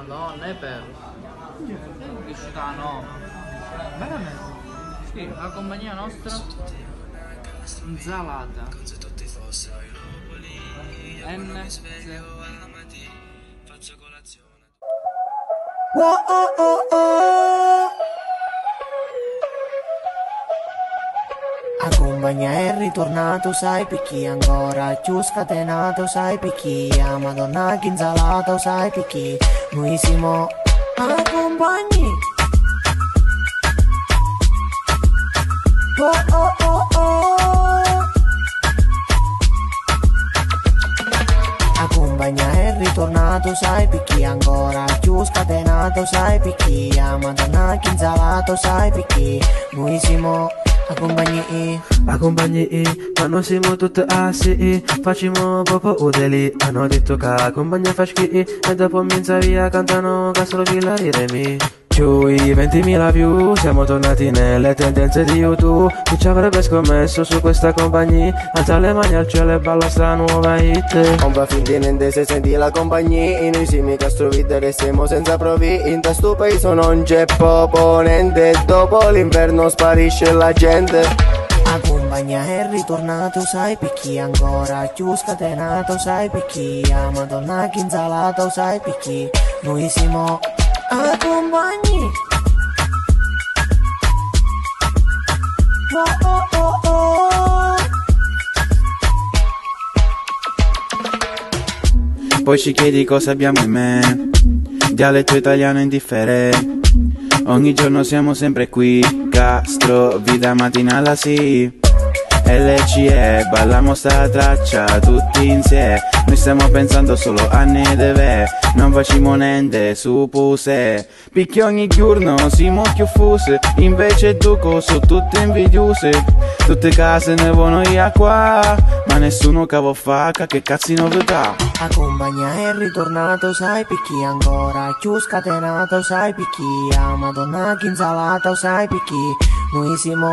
Madonna, è bello. È uscita no. Veramente. Sì, la compagnia nostra. Insalata. M. Oh, oh, A compagnia è ritornato, sai picchi ancora? Più scatenato, sai picchi A madonna che insalata, sai picchi Noi siamo a compagni. Oh, oh, oh, oh. A compagnia è ritornato, sai picchi ancora? Più scatenato, sai picchi A madonna che insalata, sai picchi Noi siamo a compagnia Accompagni, ma noi siamo tutti assi Facciamo proprio udeli Hanno detto che la compagnia fa schifo E dopo minza via cantano Castro Villa di Remi Giù i 20.000 view Siamo tornati nelle tendenze di YouTube. Chi ci avrebbe scommesso su questa compagnia? Alza le mani al cielo e balla sta nuova hit. Non va finti niente se senti la compagnia. In noi siamo castro e siamo senza provi. In questo paese non c'è proponente Dopo l'inverno sparisce la gente. A compagnia è ritornato, sai picchi ancora? Più scatenato, sai picchi A madonna che insalata, sai picchi Noi siamo a compagni Oh oh oh oh Poi ci chiedi cosa abbiamo in me. Dialetto italiano indifferente. Ogni giorno siamo sempre qui. Castro, vita mattinale sì LCE, balliamo sta traccia tutti insieme. Noi stiamo pensando solo a ne deve Non facciamo niente su puse. Picchi ogni giorno, siamo più fuse Invece duco sono tutte invidiose. Tutte case ne vogliono io qua Ma nessuno cavo fa, che cazzo di novità A compagnia è ritornato, sai picchi ancora. Più scatenato, sai picchi. A madonna che insalata, sai picchi. Noi siamo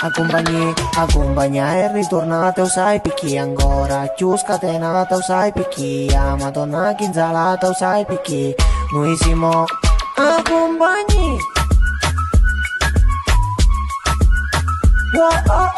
a compagnia A compagnia è ritornato, sai picchi ancora. Più scatenato, sai picchi. A madonna che insalata, sai picchi. Noi siamo a compagnia Oh oh oh oh